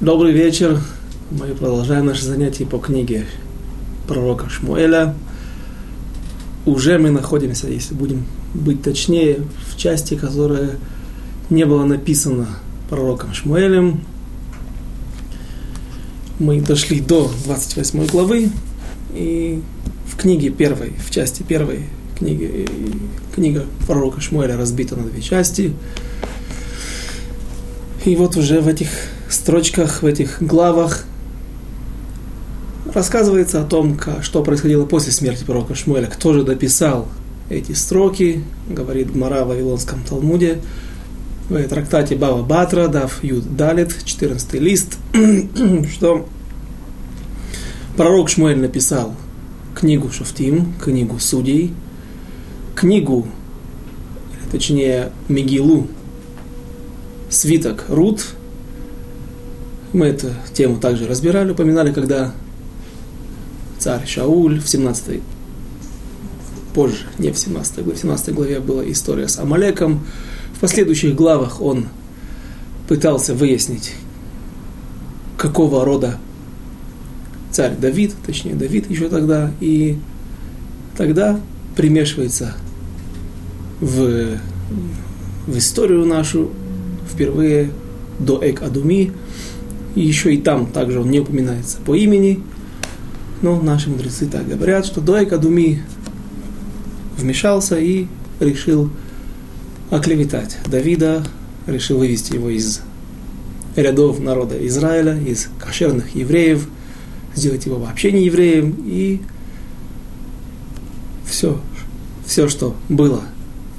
Добрый вечер. Мы продолжаем наше занятие по книге пророка Шмуэля. Уже мы находимся, если будем быть точнее, в части, которая не была написана пророком Шмуэлем. Мы дошли до 28 главы, и в книге первой, в части первой книги, книга пророка Шмуэля разбита на две части. И вот уже в этих строчках, в этих главах рассказывается о том, что происходило после смерти пророка Шмуэля, кто же дописал эти строки, говорит Гмара в Вавилонском Талмуде, в трактате Бава Батра, Дав Юд Далит, 14 лист, что пророк Шмуэль написал книгу Шафтим, книгу Судей, книгу, точнее, Мигилу, свиток Рут. Мы эту тему также разбирали, упоминали, когда царь Шауль в 17 позже, не в 17 главе, в 17 главе была история с Амалеком. В последующих главах он пытался выяснить, какого рода царь Давид, точнее Давид еще тогда, и тогда примешивается в, в историю нашу впервые до Эк Адуми, и еще и там также он не упоминается по имени, но наши мудрецы так говорят, что до Эк Адуми вмешался и решил оклеветать Давида, решил вывести его из рядов народа Израиля, из кошерных евреев, сделать его вообще не евреем, и все, все, что было,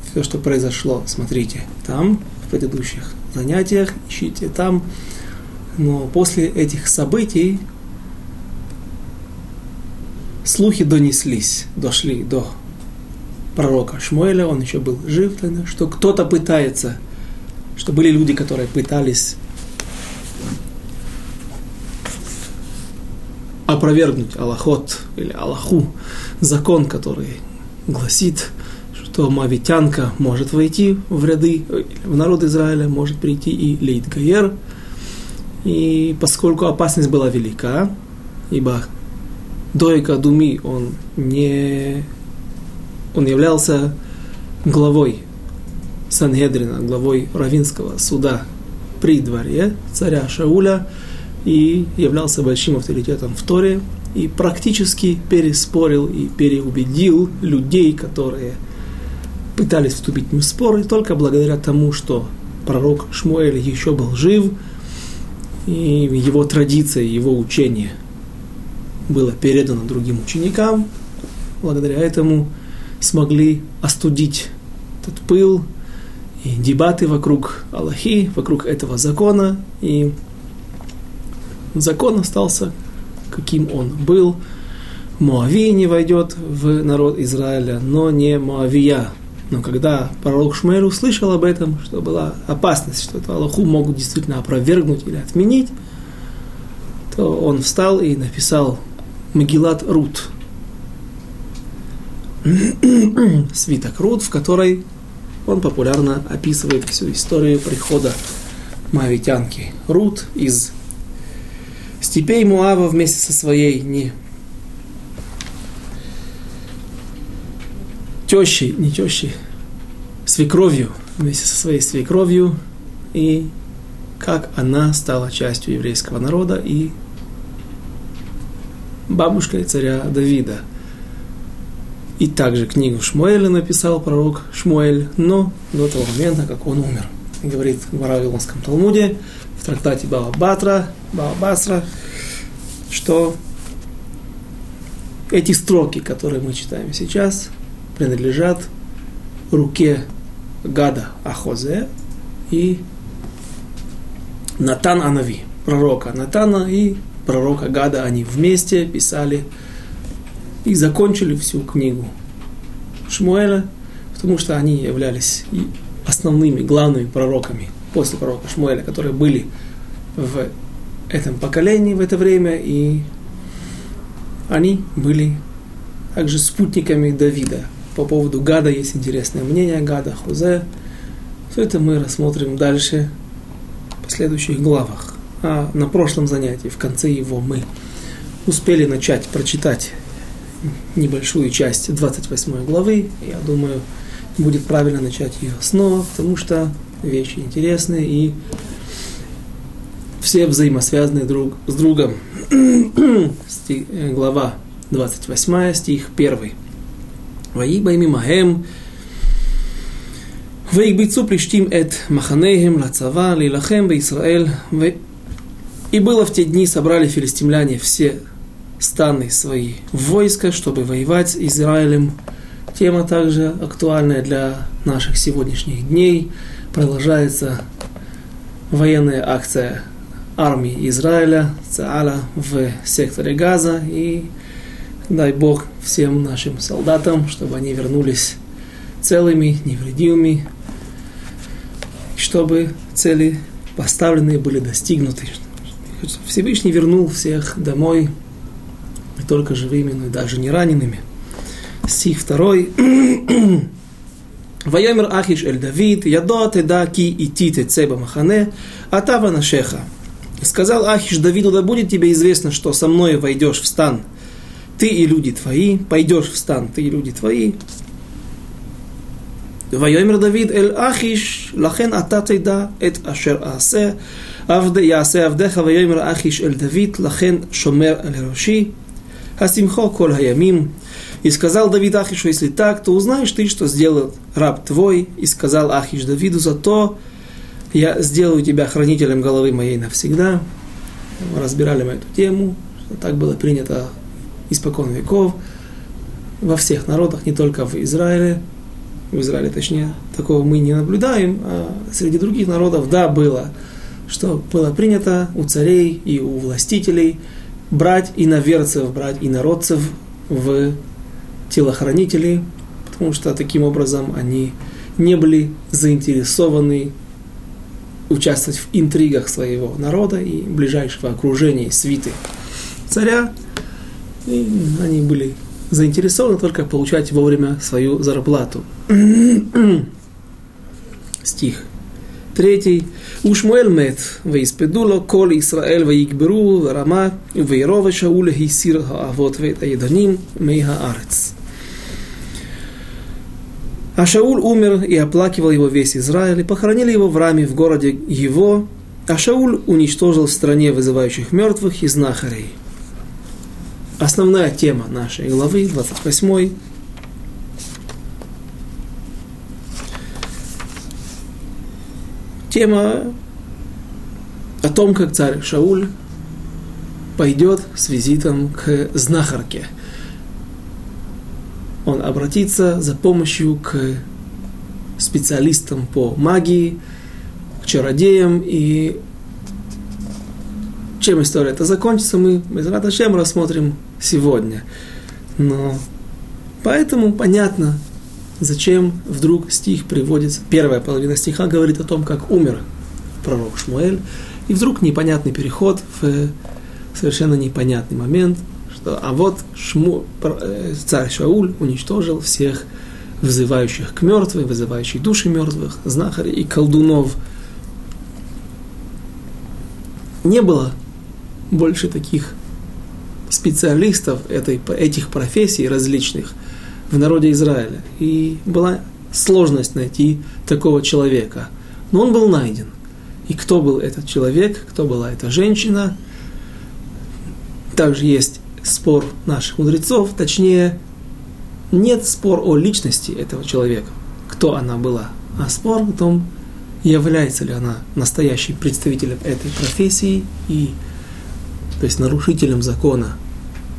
все, что произошло, смотрите там, в предыдущих занятиях, ищите там. Но после этих событий слухи донеслись, дошли до пророка Шмуэля, он еще был жив тогда, что кто-то пытается, что были люди, которые пытались опровергнуть Аллахот или Аллаху, закон, который гласит, что мавитянка может войти в ряды, в народ Израиля, может прийти и Лейт Гаер. И поскольку опасность была велика, ибо Дойка Думи, он не... Он являлся главой Сангедрина, главой Равинского суда при дворе царя Шауля и являлся большим авторитетом в Торе и практически переспорил и переубедил людей, которые пытались вступить в споры только благодаря тому, что пророк Шмуэль еще был жив, и его традиция, его учение было передано другим ученикам. Благодаря этому смогли остудить этот пыл и дебаты вокруг Аллахи, вокруг этого закона. И закон остался, каким он был. Моави не войдет в народ Израиля, но не Моавия, но когда пророк Шмель услышал об этом, что была опасность, что эту Аллаху могут действительно опровергнуть или отменить, то он встал и написал Магилат Рут. Свиток Рут, в которой он популярно описывает всю историю прихода Моавитянки Рут из степей Муава вместе со своей не тещей, не тещей, свекровью, вместе со своей свекровью, и как она стала частью еврейского народа и бабушкой царя Давида. И также книгу Шмуэля написал пророк Шмуэль, но до того момента, как он умер. Говорит в Вавилонском Талмуде, в трактате Баба Батра, Баба Басра, что эти строки, которые мы читаем сейчас, принадлежат руке Гада Ахозе и Натан Анави, пророка Натана и пророка Гада, они вместе писали и закончили всю книгу Шмуэля, потому что они являлись основными, главными пророками после пророка Шмуэля, которые были в этом поколении в это время, и они были также спутниками Давида, по поводу Гада есть интересное мнение Гада, Хузе. Все это мы рассмотрим дальше в последующих главах. а на прошлом занятии, в конце его, мы успели начать прочитать небольшую часть 28 главы. Я думаю, будет правильно начать ее снова, потому что вещи интересные и все взаимосвязаны друг с другом. Э, глава 28, стих 1. ויהי עמהם, ויקבצו פלישתים את מחניהם לצבא, להילחם בישראל, ו... и было в те дни собрали филистимляне все станы свои войска, чтобы воевать с Израилем. Тема также актуальная для наших сегодняшних дней. Продолжается военная акция армии Израиля, Цааля в секторе Газа. И дай Бог всем нашим солдатам, чтобы они вернулись целыми, невредимыми, чтобы цели поставленные были достигнуты. Всевышний вернул всех домой, не только живыми, но и даже не ранеными. Стих второй. ויאמר אחיש אל דוד, ידוע תדע כי איתי תצא במחנה, אתה ונשיך. Сказал Ахиш Давиду, да будет тебе известно, что со мной войдешь в стан – ты и люди твои, пойдешь в стан, ты и люди твои. Вайомер Давид эль ахиш, лахен ататей да, эт ашер асе авде яасе авдеха, вайомер ахиш эль Давид, лахен шомер эль роши, асимхо коль хаямим. И сказал Давид Ахишу, если так, то узнаешь ты, что сделал раб твой. И сказал Ахиш Давиду, зато я сделаю тебя хранителем головы моей навсегда. Мы разбирали мы эту тему, так было принято испокон веков, во всех народах, не только в Израиле, в Израиле точнее, такого мы не наблюдаем, а среди других народов, да, было, что было принято у царей и у властителей брать иноверцев, брать инородцев в телохранителей, потому что таким образом они не были заинтересованы участвовать в интригах своего народа и ближайшего окружения свиты царя, и они были заинтересованы только получать вовремя свою зарплату. Стих. Третий. Ушмуэль мет, веиспедуло, кол Исраэль веигберу, рама, вейрова шауле хисир вейта вейтаеданим мейха арец. А шаул умер и оплакивал его весь Израиль, и похоронили его в раме в городе его, а Шауль уничтожил в стране вызывающих мертвых и знахарей основная тема нашей главы, 28 тема о том, как царь Шауль пойдет с визитом к знахарке. Он обратится за помощью к специалистам по магии, к чародеям и чем история это закончится, мы Раташем рассмотрим сегодня. Но поэтому понятно, зачем вдруг стих приводится. Первая половина стиха говорит о том, как умер пророк Шмуэль, и вдруг непонятный переход в совершенно непонятный момент, что а вот Шму, э, царь Шауль уничтожил всех вызывающих к мертвым, вызывающих души мертвых, знахарей и колдунов. Не было больше таких специалистов этой, этих профессий различных в народе Израиля. И была сложность найти такого человека. Но он был найден. И кто был этот человек, кто была эта женщина. Также есть спор наших мудрецов, точнее, нет спор о личности этого человека, кто она была, а спор о том, является ли она настоящим представителем этой профессии и то есть нарушителем закона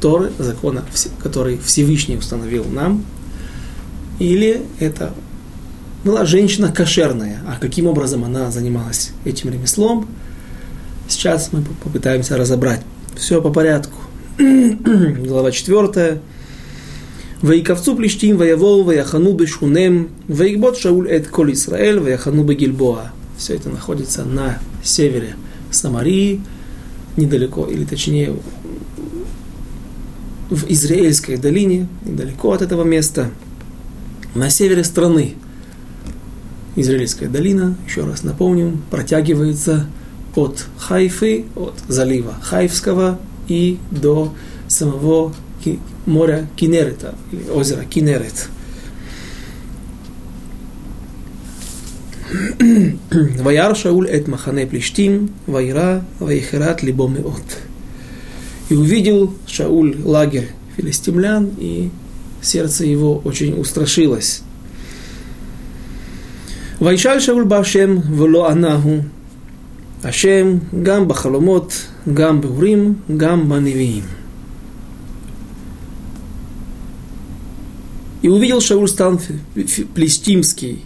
Торы, закона, который Всевышний установил нам, или это была женщина кошерная, а каким образом она занималась этим ремеслом, сейчас мы попытаемся разобрать. Все по порядку. Глава 4. Ваиковцу плештим, ваявол, ваяхану бешунем, ваикбот шауль эт кол Исраэль, ваяхану бегильбоа. Все это находится на севере Самарии – недалеко, или точнее в Израильской долине, недалеко от этого места, на севере страны. Израильская долина, еще раз напомним, протягивается от Хайфы, от залива Хайфского и до самого моря Кинерета, или озера Кинерет. Ваяр Шауль эт махане плештим, вайра, вайхерат либо меот. И увидел Шауль лагерь филистимлян, и сердце его очень устрашилось. Вайшаль Шауль Башем вло анаху. Ашем гам бахаломот, гам бурим, гам баневиим. И увидел Шауль стан плестимский,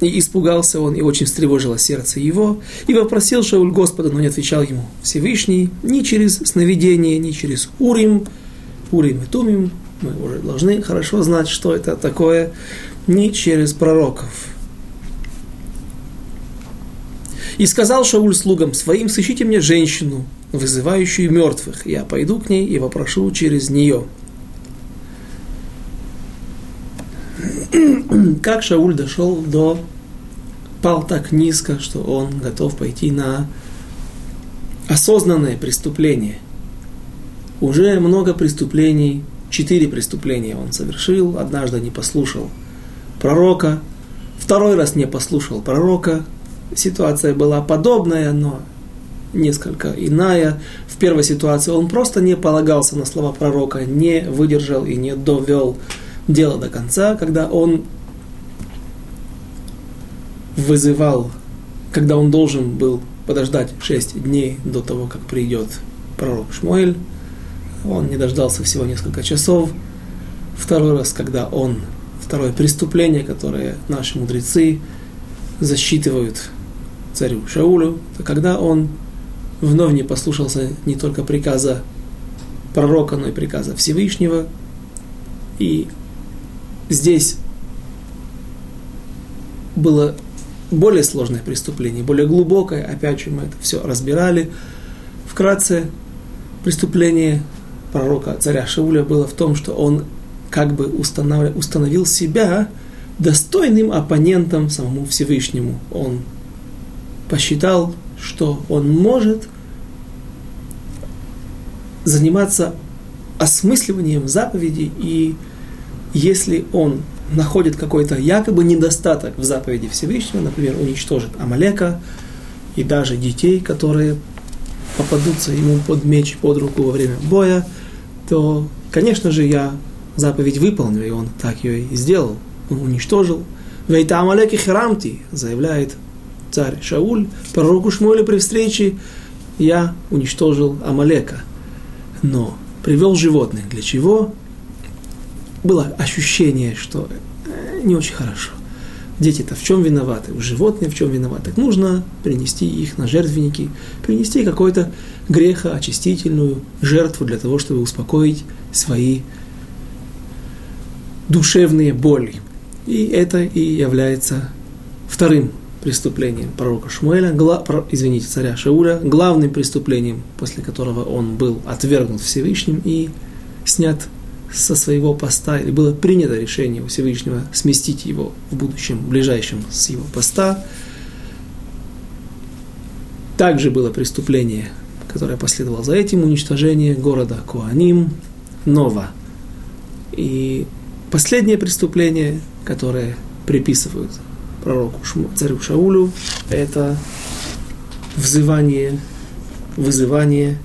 и испугался он, и очень встревожило сердце его, и вопросил Шауль Господа, но не отвечал ему Всевышний ни через сновидение, ни через Урим, Урим и Тумим, мы уже должны хорошо знать, что это такое, ни через пророков. И сказал Шауль слугам своим, сыщите мне женщину, вызывающую мертвых. Я пойду к ней и вопрошу через нее. Как Шауль дошел до... пал так низко, что он готов пойти на осознанное преступление. Уже много преступлений, четыре преступления он совершил, однажды не послушал пророка, второй раз не послушал пророка, ситуация была подобная, но несколько иная. В первой ситуации он просто не полагался на слова пророка, не выдержал и не довел дело до конца, когда он вызывал, когда он должен был подождать шесть дней до того, как придет пророк Шмуэль. Он не дождался всего несколько часов. Второй раз, когда он, второе преступление, которое наши мудрецы засчитывают царю Шаулю, то когда он вновь не послушался не только приказа пророка, но и приказа Всевышнего, и здесь было более сложное преступление, более глубокое, опять же мы это все разбирали. Вкратце, преступление пророка царя Шауля было в том, что он как бы установил себя достойным оппонентом самому Всевышнему. Он посчитал, что он может заниматься осмысливанием заповедей, и если он находит какой-то якобы недостаток в заповеди Всевышнего, например, уничтожит Амалека и даже детей, которые попадутся ему под меч, под руку во время боя, то, конечно же, я заповедь выполню, и он так ее и сделал. Он уничтожил. Вейта Амалеки Храмти, заявляет царь Шауль, пророку Шмуэлю при встрече я уничтожил Амалека. Но привел животных. Для чего? Было ощущение, что э, не очень хорошо. Дети-то в чем виноваты? Животные в чем виноваты? Нужно принести их на жертвенники, принести какой-то грехоочистительную жертву для того, чтобы успокоить свои душевные боли. И это и является вторым преступлением пророка Шмуэля, гла, извините, царя Шауля, главным преступлением, после которого он был отвергнут Всевышним и снят со своего поста, или было принято решение у Всевышнего сместить его в будущем, в ближайшем с его поста. Также было преступление, которое последовало за этим, уничтожение города Куаним, Нова. И последнее преступление, которое приписывают пророку царю Шаулю, это взывание, вызывание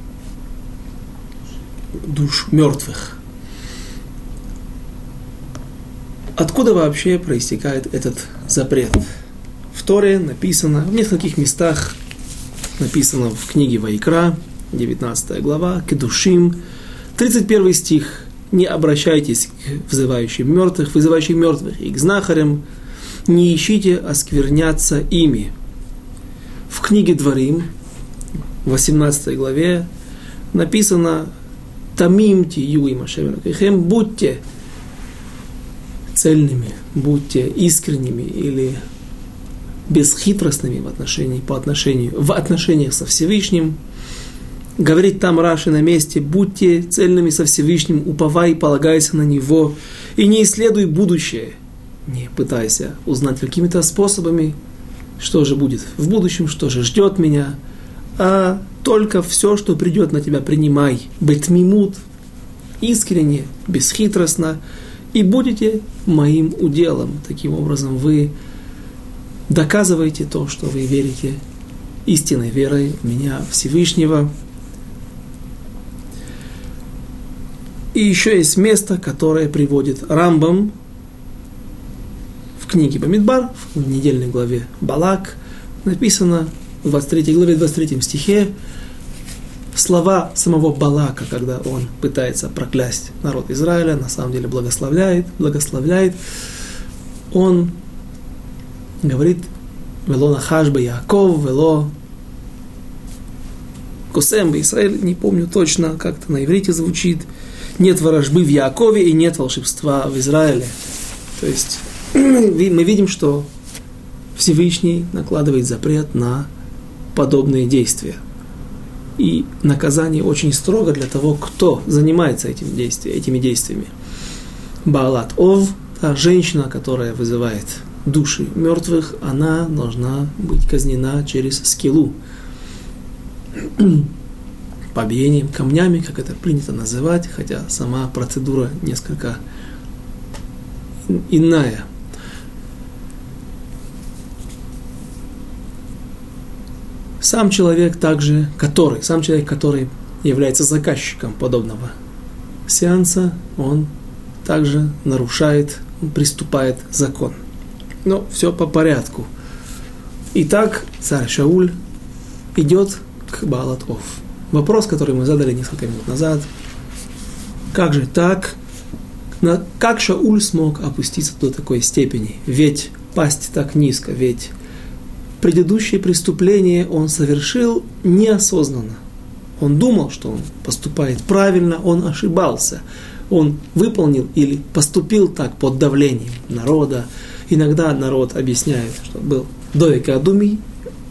душ мертвых. Откуда вообще проистекает этот запрет? В Торе написано, в нескольких местах написано в книге Вайкра, 19 глава, Кедушим, 31 стих. Не обращайтесь к взывающим мертвых, вызывающим мертвых и к знахарям, не ищите оскверняться ими. В книге Дворим, 18 главе, написано «Тамимти юим ашем будьте цельными, будьте искренними или бесхитростными в отношении, по отношению, в отношениях со Всевышним. Говорит там Раши на месте, будьте цельными со Всевышним, уповай и полагайся на Него, и не исследуй будущее – не пытайся узнать какими-то способами, что же будет в будущем, что же ждет меня, а только все, что придет на тебя, принимай. Бетмимут, искренне, бесхитростно, и будете моим уделом. Таким образом, вы доказываете то, что вы верите истинной верой в меня, Всевышнего. И еще есть место, которое приводит Рамбам в книге Бамидбар, в недельной главе Балак, написано в 23 главе, 23 стихе, слова самого Балака, когда он пытается проклясть народ Израиля, на самом деле благословляет, благословляет, он говорит, вело нахаш бы Яков, вело косем бы Израиль, не помню точно, как это на иврите звучит, нет ворожбы в Якове и нет волшебства в Израиле. То есть мы видим, что Всевышний накладывает запрет на подобные действия. И наказание очень строго для того, кто занимается этим действием, этими действиями. Баалат Ов, та женщина, которая вызывает души мертвых, она должна быть казнена через скилу. Побиением камнями, как это принято называть, хотя сама процедура несколько иная – сам человек также, который, сам человек, который является заказчиком подобного сеанса, он также нарушает, приступает закон. Но все по порядку. Итак, царь Шауль идет к Балатов. Вопрос, который мы задали несколько минут назад. Как же так? Как Шауль смог опуститься до такой степени? Ведь пасть так низко, ведь предыдущее преступление он совершил неосознанно. Он думал, что он поступает правильно, он ошибался. Он выполнил или поступил так под давлением народа. Иногда народ объясняет, что был до века Адумий.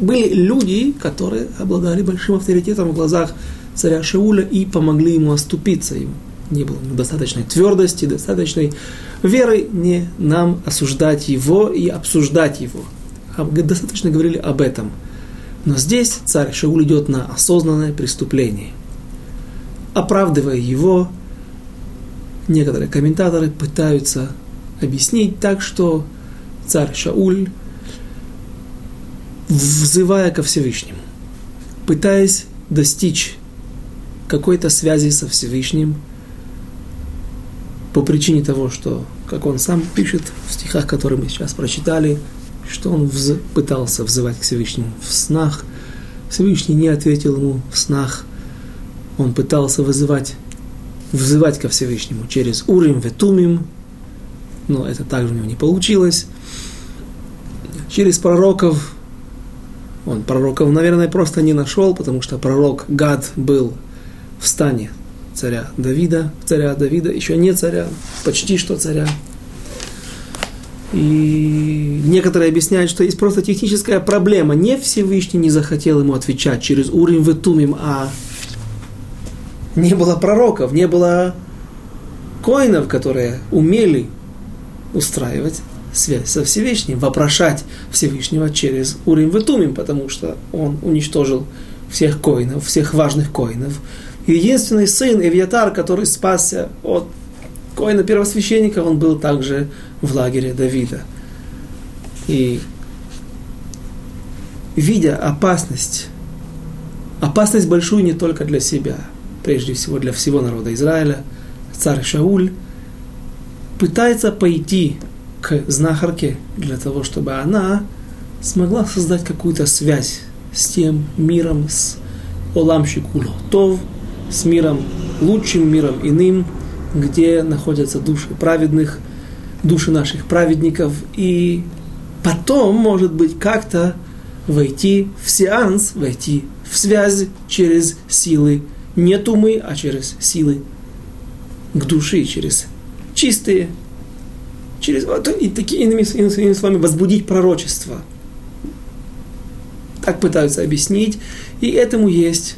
Были люди, которые обладали большим авторитетом в глазах царя Шауля и помогли ему оступиться. Ему не было достаточной твердости, достаточной веры не нам осуждать его и обсуждать его достаточно говорили об этом. Но здесь царь Шауль идет на осознанное преступление. Оправдывая его, некоторые комментаторы пытаются объяснить так, что царь Шауль, взывая ко Всевышнему, пытаясь достичь какой-то связи со Всевышним, по причине того, что, как он сам пишет в стихах, которые мы сейчас прочитали, что он вз... пытался взывать к Всевышнему в снах. Всевышний не ответил ему в снах. Он пытался вызывать, взывать ко Всевышнему через Урим, Ветумим, но это также у него не получилось. Через пророков, он пророков, наверное, просто не нашел, потому что пророк Гад был в стане царя Давида, царя Давида, еще не царя, почти что царя, и некоторые объясняют, что есть просто техническая проблема. Не Всевышний не захотел ему отвечать через Урим Ветумим, а не было пророков, не было коинов, которые умели устраивать связь со Всевышним, вопрошать Всевышнего через Урим Ветумим, потому что он уничтожил всех коинов, всех важных коинов. единственный сын Эвьятар, который спасся от коина первосвященника, он был также в лагере Давида. И видя опасность, опасность большую не только для себя, прежде всего для всего народа Израиля, царь Шауль пытается пойти к знахарке для того, чтобы она смогла создать какую-то связь с тем миром, с Оламщикуло Тов, с миром, лучшим миром иным, где находятся души праведных – души наших праведников, и потом, может быть, как-то войти в сеанс, войти в связь через силы не тумы, а через силы к душе, через чистые, через и такие иными, иными словами возбудить пророчество. Так пытаются объяснить, и этому есть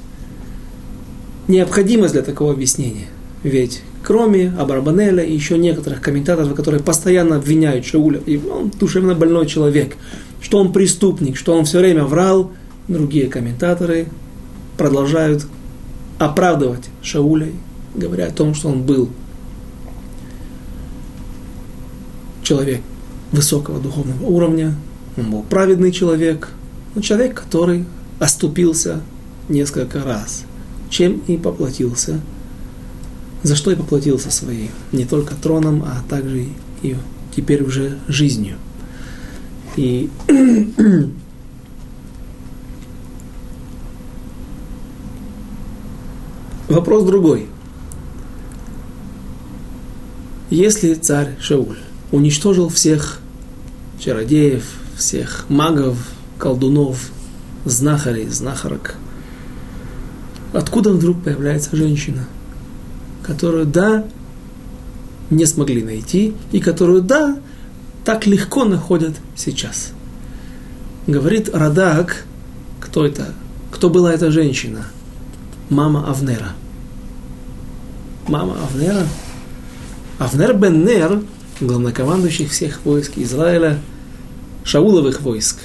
необходимость для такого объяснения. Ведь кроме Абарбанеля и еще некоторых комментаторов, которые постоянно обвиняют Шауля, и он душевно больной человек, что он преступник, что он все время врал, другие комментаторы продолжают оправдывать Шауля, говоря о том, что он был человек высокого духовного уровня, он был праведный человек, но человек, который оступился несколько раз, чем и поплатился, за что и поплатился своей, не только троном, а также и теперь уже жизнью. И вопрос другой. Если царь Шауль уничтожил всех чародеев, всех магов, колдунов, знахарей, знахарок. Откуда вдруг появляется женщина, которую, да, не смогли найти, и которую, да, так легко находят сейчас. Говорит Радак, кто это, кто была эта женщина? Мама Авнера. Мама Авнера? Авнер бен Нер главнокомандующих всех войск Израиля, Шауловых войск,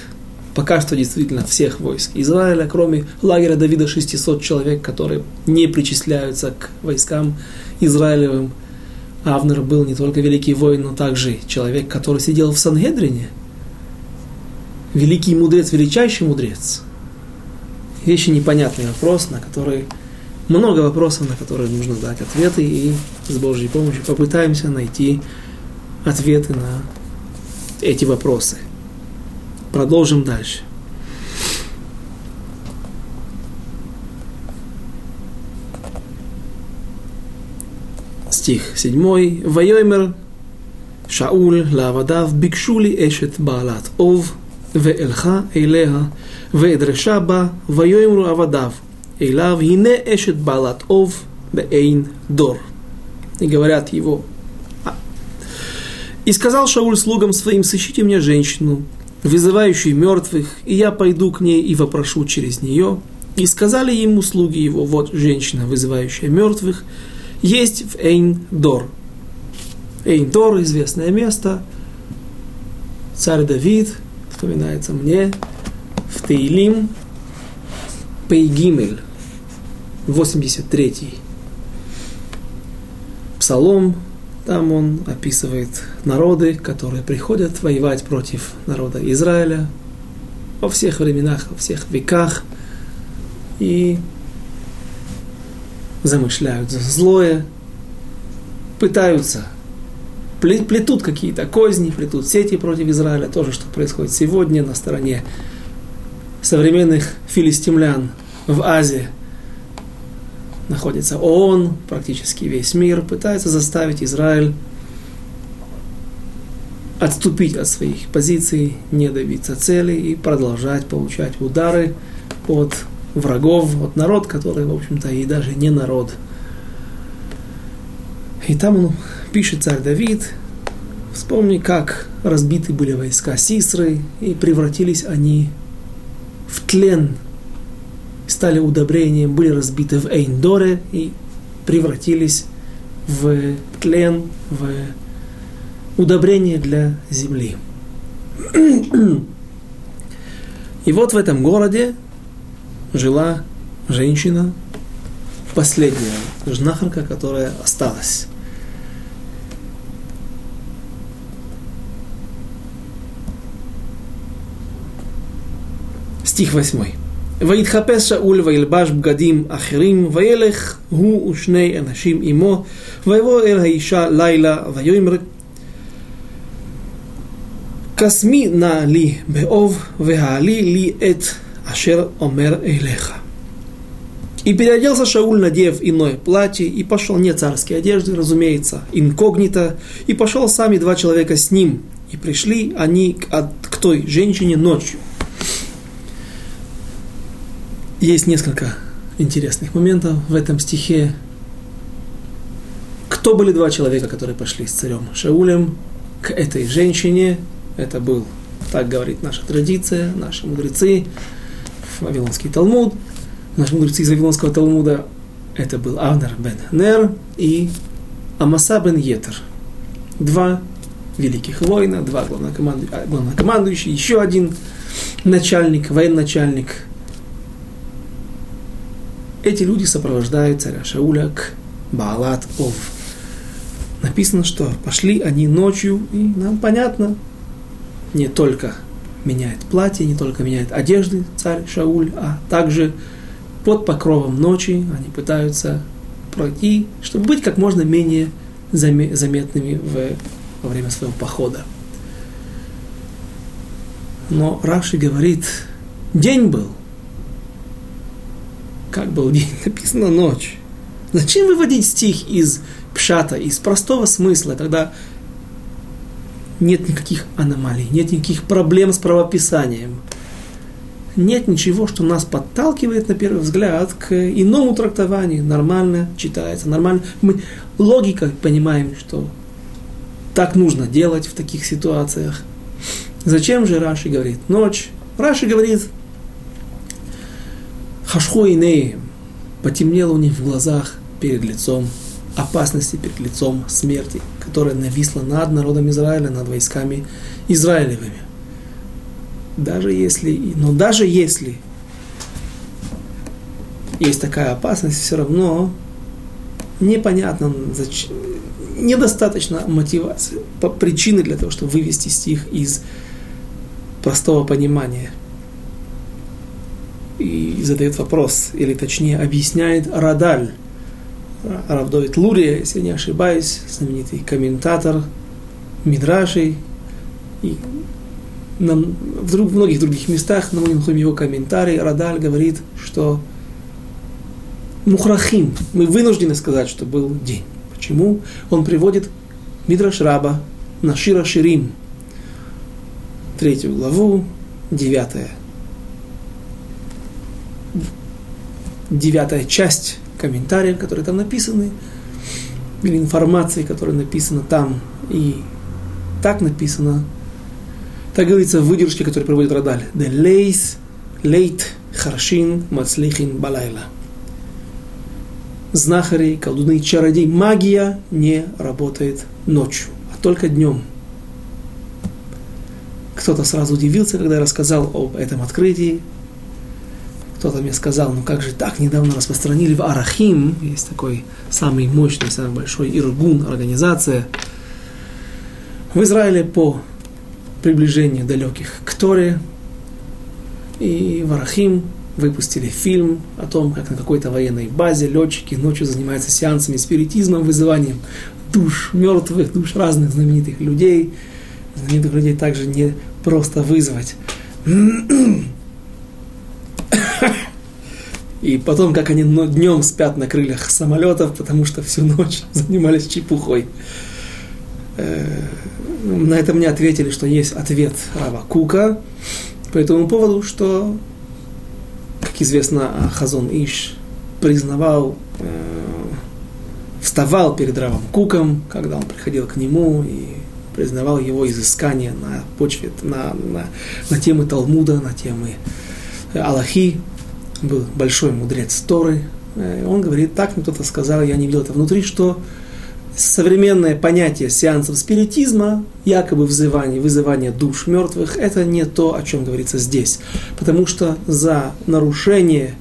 пока что действительно всех войск Израиля, кроме лагеря Давида 600 человек, которые не причисляются к войскам Израилевым. Авнер был не только великий воин, но также человек, который сидел в Сангедрине. Великий мудрец, величайший мудрец. Вещи непонятный вопрос, на который много вопросов, на которые нужно дать ответы, и с Божьей помощью попытаемся найти ответы на эти вопросы. Продолжим дальше. стих 7. ויאמר שאול לעבדיו ביקשו לי אשת בעלת אוב ואלכה אליה ואדרשה בה ויאמרו עבדיו אליו הנה אשת בעלת אוב באין דור. И говорят его И сказал Шауль слугам своим, сыщите мне женщину, вызывающую мертвых, и я пойду к ней и вопрошу через нее. И сказали ему слуги его, вот женщина, вызывающая мертвых, есть в Эйн-Дор. Эйн-Дор, известное место, царь Давид, вспоминается мне, в Тейлим, Пейгимель, 83-й псалом, там он описывает народы, которые приходят воевать против народа Израиля во всех временах, во всех веках и замышляют злое, пытаются, плетут какие-то козни, плетут сети против Израиля, тоже что происходит сегодня на стороне современных филистимлян в Азии – находится ООН, практически весь мир, пытается заставить Израиль отступить от своих позиций, не добиться цели и продолжать получать удары от врагов, от народ, который, в общем-то, и даже не народ. И там он пишет царь Давид, вспомни, как разбиты были войска Сисры, и превратились они в тлен стали удобрением, были разбиты в Эйндоре и превратились в тлен, в удобрение для земли. И вот в этом городе жила женщина, последняя жнахарка, которая осталась. Стих восьмой. ויתחפש שאול וילבש בגדים אחרים, וילך הוא ושני אנשים עמו, ויבוא אל האישה לילה, ויאמר קסמי נא לי באוב, והעלי לי את אשר אומר אליך. И переоделся Шауль, надев иное платье, и пошел не царские одежды, разумеется, инкогнито, и пошел сами два человека с ним, и пришли они к, к той женщине ночью. Есть несколько интересных моментов в этом стихе. Кто были два человека, которые пошли с царем Шаулем к этой женщине? Это был, так говорит наша традиция, наши мудрецы, Вавилонский Талмуд. Наши мудрецы из Вавилонского Талмуда это был Авнер бен Нер и Амаса бен Етер. Два великих воина, два главнокомандующих, еще один начальник, военачальник – эти люди сопровождают царя Шауля к Баалат Ов. Написано, что пошли они ночью, и нам понятно, не только меняет платье, не только меняет одежды царь Шауль, а также под покровом ночи они пытаются пройти, чтобы быть как можно менее заметными в, во время своего похода. Но Раши говорит, день был. Как был день? Написано ночь. Зачем выводить стих из пшата, из простого смысла, когда нет никаких аномалий, нет никаких проблем с правописанием. Нет ничего, что нас подталкивает на первый взгляд к иному трактованию. Нормально читается, нормально. Мы логикой понимаем, что так нужно делать в таких ситуациях. Зачем же Раши говорит ночь? Раши говорит, хашху и потемнело у них в глазах перед лицом опасности, перед лицом смерти которая нависла над народом Израиля, над войсками Израилевыми. Даже если, но даже если есть такая опасность, все равно непонятно, зачем, недостаточно мотивации, причины для того, чтобы вывести стих из простого понимания. И задает вопрос, или точнее объясняет Радаль, Равдовит Лурия, если не ошибаюсь, знаменитый комментатор Мидрашей. И на, в, друг, в многих других местах, на многих его комментарий, Радаль говорит, что Мухрахим, мы вынуждены сказать, что был день. Почему? Он приводит Мидраш Раба на Шира Ширим, третью главу, девятая. Девятая часть комментариев, которые там написаны, или информации, которая написана там, и так написано, так говорится в выдержке, которую проводит Радаль. The lace, late, харшин, мацлихин, балайла. Знахари, колдуны, чародей, магия не работает ночью, а только днем. Кто-то сразу удивился, когда я рассказал об этом открытии, кто-то мне сказал, ну как же так, недавно распространили в Арахим, есть такой самый мощный, самый большой Иргун, организация в Израиле по приближению далеких к Торе. И в Арахим выпустили фильм о том, как на какой-то военной базе летчики ночью занимаются сеансами спиритизмом, вызыванием душ мертвых, душ разных знаменитых людей. Знаменитых людей также не просто вызвать. И потом, как они днем спят на крыльях самолетов, потому что всю ночь занимались чепухой. Э, на это мне ответили, что есть ответ Рава Кука по этому поводу, что, как известно, Хазон Иш признавал, э, вставал перед Равом Куком, когда он приходил к нему и признавал его изыскания на почве, на, на, на темы Талмуда, на темы Аллахи, был большой мудрец Торы, э, он говорит, так мне кто-то сказал, я не видел это внутри, что современное понятие сеансов спиритизма, якобы вызывание, вызывание душ мертвых, это не то, о чем говорится здесь. Потому что за нарушение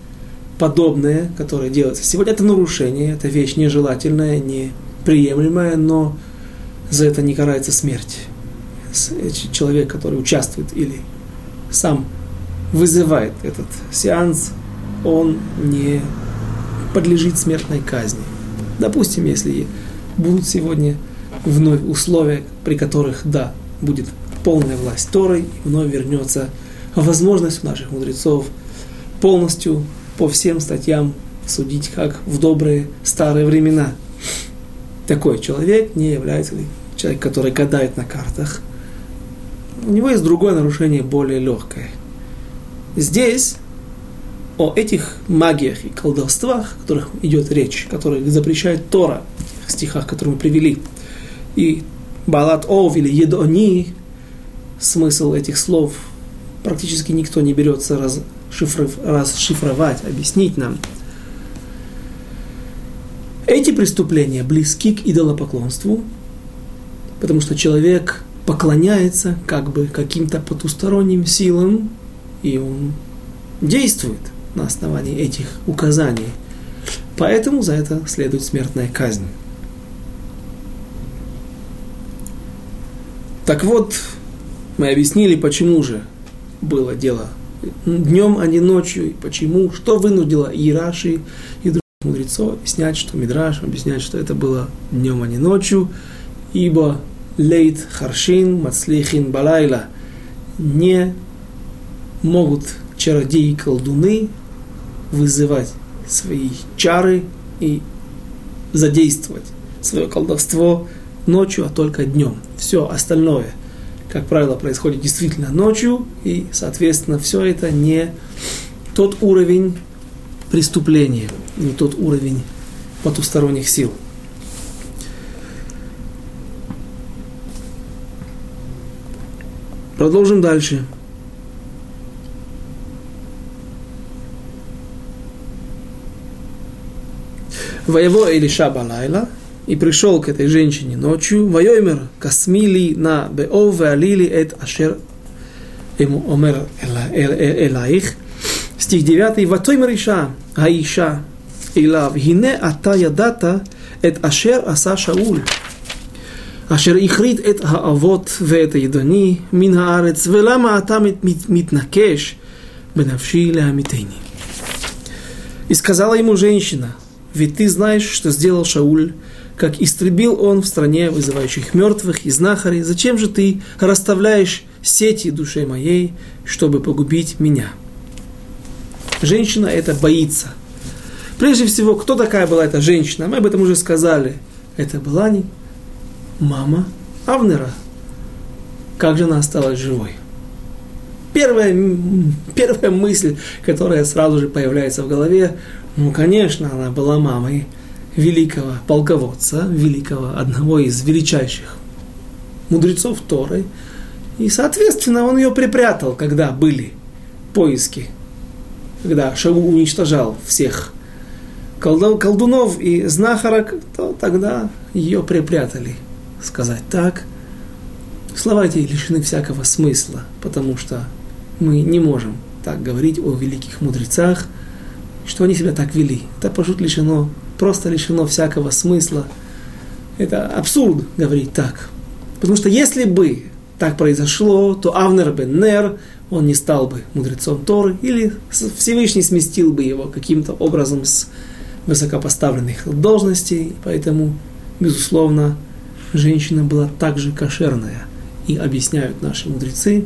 подобное, которое делается сегодня, это нарушение, это вещь нежелательная, неприемлемая, но за это не карается смерть. Человек, который участвует или сам вызывает этот сеанс, он не подлежит смертной казни. Допустим, если будут сегодня вновь условия, при которых, да, будет полная власть Торой, вновь вернется возможность у наших мудрецов полностью по всем статьям судить, как в добрые старые времена. Такой человек не является человек, который гадает на картах. У него есть другое нарушение, более легкое. Здесь о этих магиях и колдовствах, о которых идет речь, которые запрещает Тора, в стихах, которые мы привели, и Балат Ов или Едони, смысл этих слов практически никто не берется расшифров, расшифровать, объяснить нам. Эти преступления близки к идолопоклонству, потому что человек поклоняется как бы каким-то потусторонним силам, и он действует – на основании этих указаний. Поэтому за это следует смертная казнь. Так вот, мы объяснили, почему же было дело днем, а не ночью, и почему, что вынудило и Раши, и других мудрецов объяснять, что Мидраш объясняет, что это было днем, а не ночью, ибо лейт харшин мацлихин балайла не могут чародеи и колдуны вызывать свои чары и задействовать свое колдовство ночью, а только днем. Все остальное, как правило, происходит действительно ночью, и, соответственно, все это не тот уровень преступления, не тот уровень потусторонних сил. Продолжим дальше. Воево Илиша Балайла, и пришел к этой женщине ночью, Вайомер Касмили на Беов Валили эт Ашер ему Омер Элаих. Стих 9. Ватоймер Иша, Аиша, Илав, Хине Ата Ядата, эт Ашер Аса Шауль. אשר הכרית את האבות ואת הידוני מן הארץ, ולמה אתה מתנקש бенавши леамитейни. И сказала ему женщина, ведь ты знаешь, что сделал Шауль, как истребил он в стране вызывающих мертвых и знахарей, зачем же ты расставляешь сети душе моей, чтобы погубить меня? Женщина это боится. Прежде всего, кто такая была эта женщина? Мы об этом уже сказали. Это была не мама Авнера. Как же она осталась живой? Первая, первая мысль, которая сразу же появляется в голове, ну, конечно, она была мамой великого полководца, великого, одного из величайших мудрецов Торы. И, соответственно, он ее припрятал, когда были поиски, когда Шаул уничтожал всех колдунов и знахарок, то тогда ее припрятали сказать так. Слова эти лишены всякого смысла, потому что мы не можем так говорить о великих мудрецах, что они себя так вели. Это просто лишено, просто лишено всякого смысла. Это абсурд говорить так. Потому что если бы так произошло, то Авнер бен Нер, он не стал бы мудрецом Торы, или Всевышний сместил бы его каким-то образом с высокопоставленных должностей. Поэтому, безусловно, женщина была также кошерная. И объясняют наши мудрецы.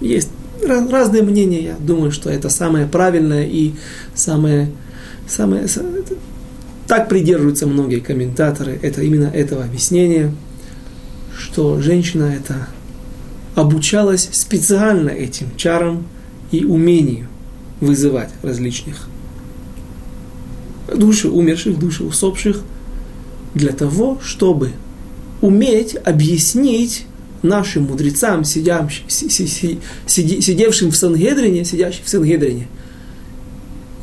Есть разные мнения, я думаю, что это самое правильное и самое, самое, так придерживаются многие комментаторы, это именно этого объяснения, что женщина это обучалась специально этим чарам и умению вызывать различных души умерших, души усопших, для того, чтобы уметь объяснить нашим мудрецам, сидящим, сидевшим в Сангедрине, сидящим в Сангедрине,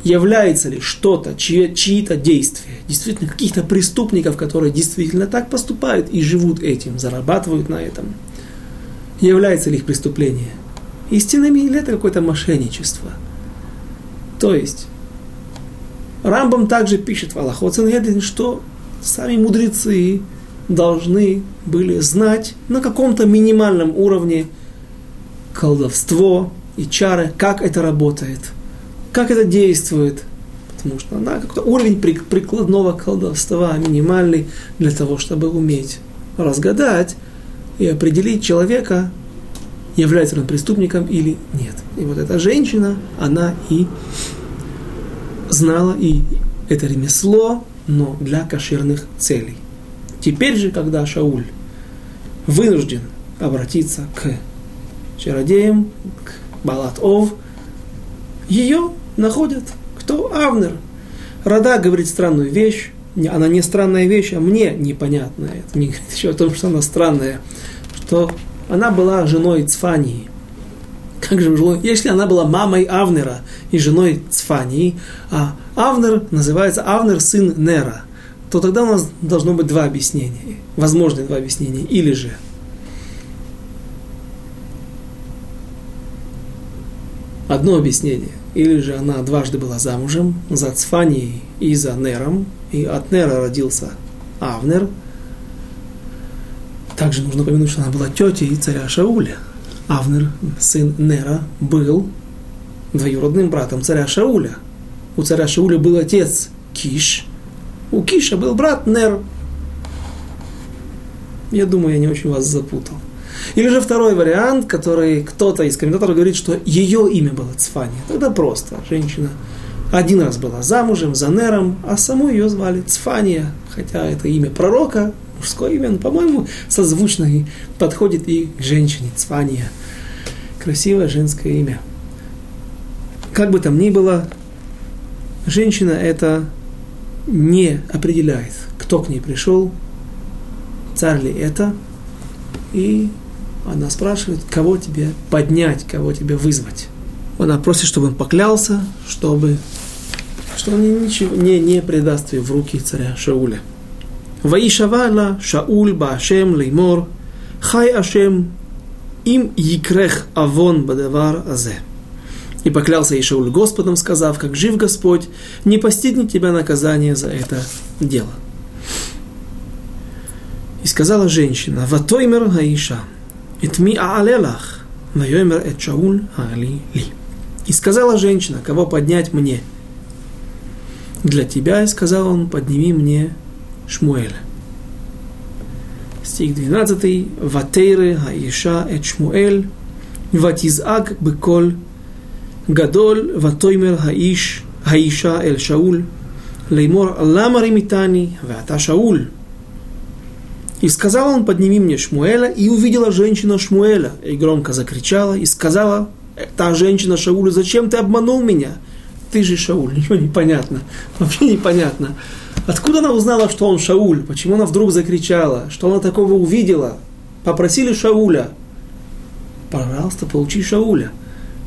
является ли что-то, чьи, чьи-то действия, действительно каких-то преступников, которые действительно так поступают и живут этим, зарабатывают на этом, является ли их преступление истинными или это какое-то мошенничество. То есть, Рамбам также пишет в Аллахот Сангедрин, что сами мудрецы должны были знать на каком-то минимальном уровне колдовство и чары, как это работает, как это действует, потому что на какой-то уровень прикладного колдовства минимальный для того, чтобы уметь разгадать и определить человека, является он преступником или нет. И вот эта женщина, она и знала и это ремесло, но для кошерных целей. Теперь же, когда Шауль вынужден обратиться к чародеям, к Балат-Ов, ее находят. Кто? Авнер. Рада говорит странную вещь. Она не странная вещь, а мне непонятная. Это не говорит еще о том, что она странная. Что она была женой Цфании. Как же женой? Если она была мамой Авнера и женой Цфании, а Авнер называется Авнер сын Нера – то тогда у нас должно быть два объяснения, возможные два объяснения. Или же Одно объяснение. Или же она дважды была замужем за Цфанией и за Нером, и от Нера родился Авнер. Также нужно упомянуть, что она была тетей царя Шауля. Авнер, сын Нера, был двоюродным братом царя Шауля. У царя Шауля был отец Киш, у Киша был брат Нер. Я думаю, я не очень вас запутал. Или же второй вариант, который кто-то из комментаторов говорит, что ее имя было Цфания. Тогда просто женщина один раз была замужем за Нером, а саму ее звали Цфания, хотя это имя пророка, мужское имя, но, по-моему, созвучно и подходит и к женщине Цфания. Красивое женское имя. Как бы там ни было, женщина это не определяет, кто к ней пришел, царь ли это, и она спрашивает, кого тебе поднять, кого тебе вызвать. Она просит, чтобы он поклялся, чтобы что он ничего не, не предаст ее в руки царя Шауля. Ваишавала Шауль Баашем Леймор Хай Ашем им Якрех Авон Бадавар Азе. И поклялся Ишауль Господом, сказав, как жив Господь, не постигнет тебя наказание за это дело. И сказала женщина, Ватоймер Гаиша, Итми Аалелах, Вайомер Эт Шауль Аали Ли. И сказала женщина, кого поднять мне? Для тебя, и сказал он, подними мне Шмуэля. Стих 12. Ватейры Хаиша Эт Шмуэль, Ватизак Беколь Гадоль Ватоймер Хаиш Хаиша Эль Шауль, Леймор Лама Римитани, Вата Шауль. И сказал он, подними мне Шмуэля, и увидела женщина Шмуэля, и громко закричала, и сказала, та женщина Шаулю, зачем ты обманул меня? Ты же Шауль, ничего не понятно, вообще непонятно. Откуда она узнала, что он Шауль? Почему она вдруг закричала? Что она такого увидела? Попросили Шауля. Пожалуйста, получи Шауля.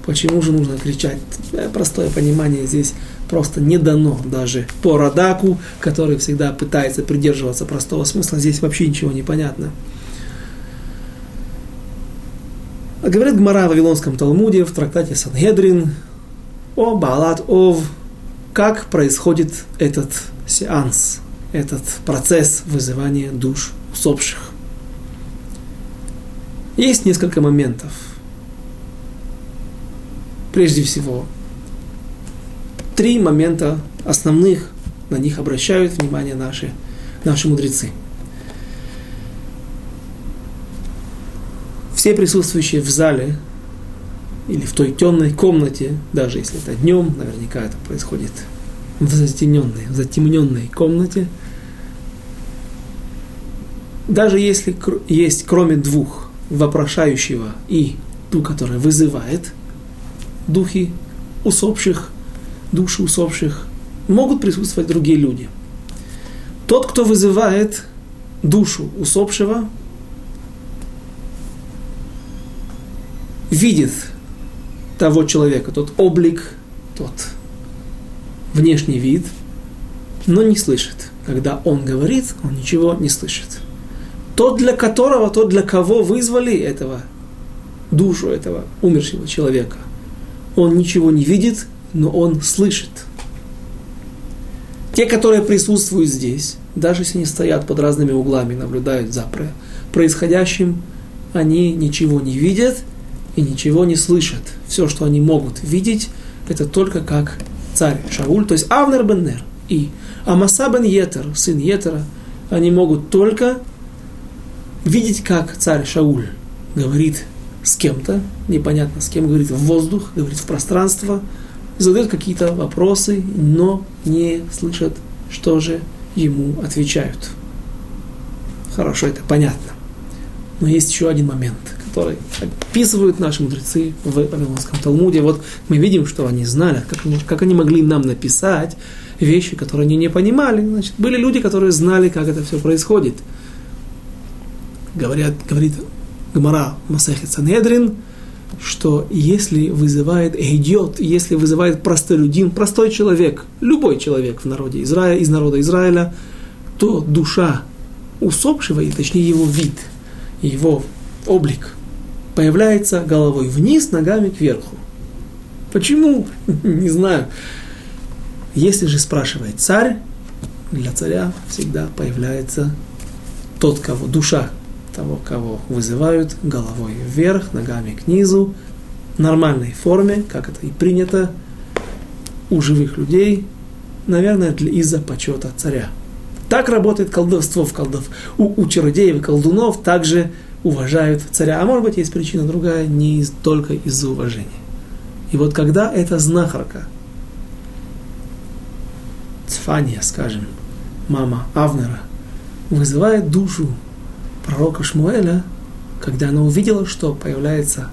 Почему же нужно кричать? Э, простое понимание здесь просто не дано даже по Радаку, который всегда пытается придерживаться простого смысла. Здесь вообще ничего не понятно. Говорит Гмара в Вавилонском Талмуде в трактате Сангедрин о Балат Ов, как происходит этот сеанс, этот процесс вызывания душ усопших. Есть несколько моментов. Прежде всего, три момента основных, на них обращают внимание наши, наши мудрецы. Все присутствующие в зале или в той темной комнате, даже если это днем, наверняка это происходит в затемненной, в затемненной комнате, даже если есть кроме двух вопрошающего и ту, которая вызывает духи усопших, души усопших, могут присутствовать другие люди. Тот, кто вызывает душу усопшего, видит того человека, тот облик, тот внешний вид, но не слышит. Когда он говорит, он ничего не слышит. Тот, для которого, тот, для кого вызвали этого душу этого умершего человека, он ничего не видит, но он слышит. Те, которые присутствуют здесь, даже если они стоят под разными углами, наблюдают за происходящим, они ничего не видят и ничего не слышат. Все, что они могут видеть, это только как царь Шауль, то есть Авнер бен Нер и Амаса бен Етер, сын Етера, они могут только видеть, как царь Шауль говорит с кем-то, непонятно с кем, говорит в воздух, говорит в пространство, задает какие-то вопросы, но не слышат, что же ему отвечают. Хорошо, это понятно. Но есть еще один момент, который описывают наши мудрецы в Вавилонском Талмуде. Вот мы видим, что они знали, как как они могли нам написать вещи, которые они не понимали. Значит, были люди, которые знали, как это все происходит. Говорят, говорит Гмара Масахет Санедрин, что если вызывает идиот, если вызывает простолюдин, простой человек, любой человек в народе Израиля, из народа Израиля, то душа усопшего, и точнее его вид, его облик, появляется головой вниз, ногами кверху. Почему? Не знаю. Если же спрашивает царь, для царя всегда появляется тот, кого душа того, кого вызывают головой вверх, ногами к низу, в нормальной форме, как это и принято у живых людей, наверное, из-за почета царя. Так работает колдовство в колдов. У, у чародеев и колдунов также уважают царя. А может быть, есть причина другая, не из, только из-за уважения. И вот когда эта знахарка, Цфания, скажем, мама Авнера, вызывает душу пророка Шмуэля, когда она увидела, что появляется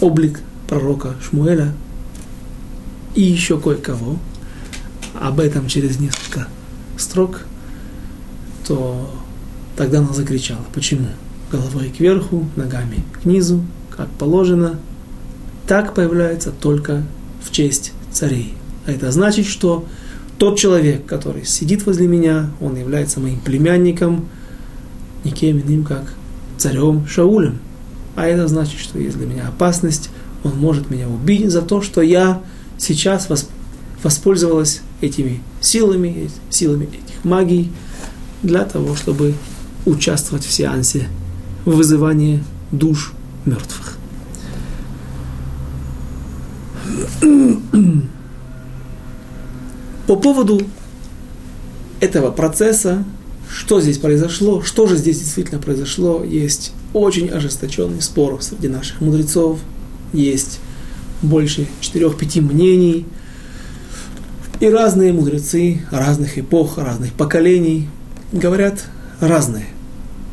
облик пророка Шмуэля и еще кое-кого, об этом через несколько строк, то тогда она закричала. Почему? Головой кверху, ногами к низу, как положено. Так появляется только в честь царей. А это значит, что тот человек, который сидит возле меня, он является моим племянником – никем иным, как царем Шаулем. А это значит, что есть для меня опасность, он может меня убить за то, что я сейчас воспользовалась этими силами, силами этих магий, для того, чтобы участвовать в сеансе вызывания душ мертвых. По поводу этого процесса что здесь произошло, что же здесь действительно произошло, есть очень ожесточенный спор среди наших мудрецов, есть больше четырех-пяти мнений, и разные мудрецы разных эпох, разных поколений говорят разные.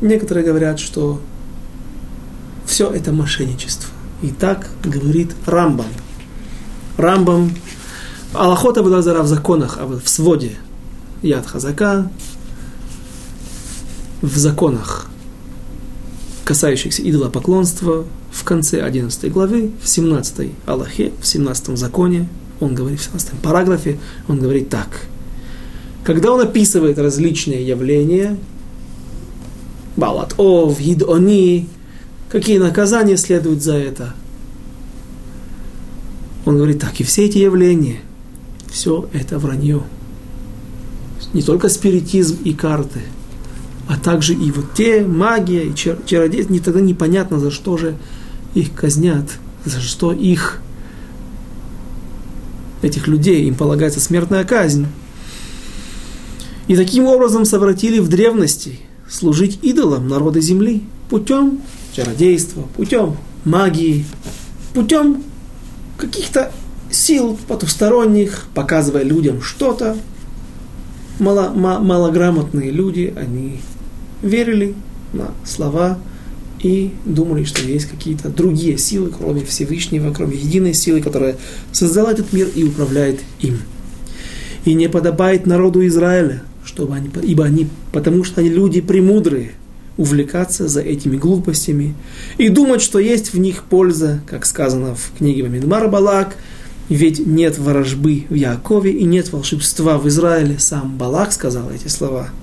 Некоторые говорят, что все это мошенничество. И так говорит Рамбам. Рамбам Аллахота была в законах, а в своде Яд Хазака, в законах, касающихся идолопоклонства, в конце 11 главы, в 17 Аллахе, в 17 законе, он говорит, в 17 параграфе, он говорит так. Когда он описывает различные явления, Балат Ов, Они, какие наказания следуют за это, он говорит так, и все эти явления, все это вранье. Не только спиритизм и карты – а также и вот те магия и чар, чародейство, не тогда непонятно, за что же их казнят, за что их, этих людей, им полагается смертная казнь. И таким образом совратили в древности служить идолам народа земли путем чародейства, путем магии, путем каких-то сил потусторонних, показывая людям что-то. Мало, малограмотные люди, они верили на слова и думали, что есть какие-то другие силы, кроме Всевышнего, кроме единой силы, которая создала этот мир и управляет им. И не подобает народу Израиля, чтобы они, ибо они, потому что они люди премудрые, увлекаться за этими глупостями и думать, что есть в них польза, как сказано в книге Мамидмар Балак, ведь нет ворожбы в Якове и нет волшебства в Израиле. Сам Балак сказал эти слова –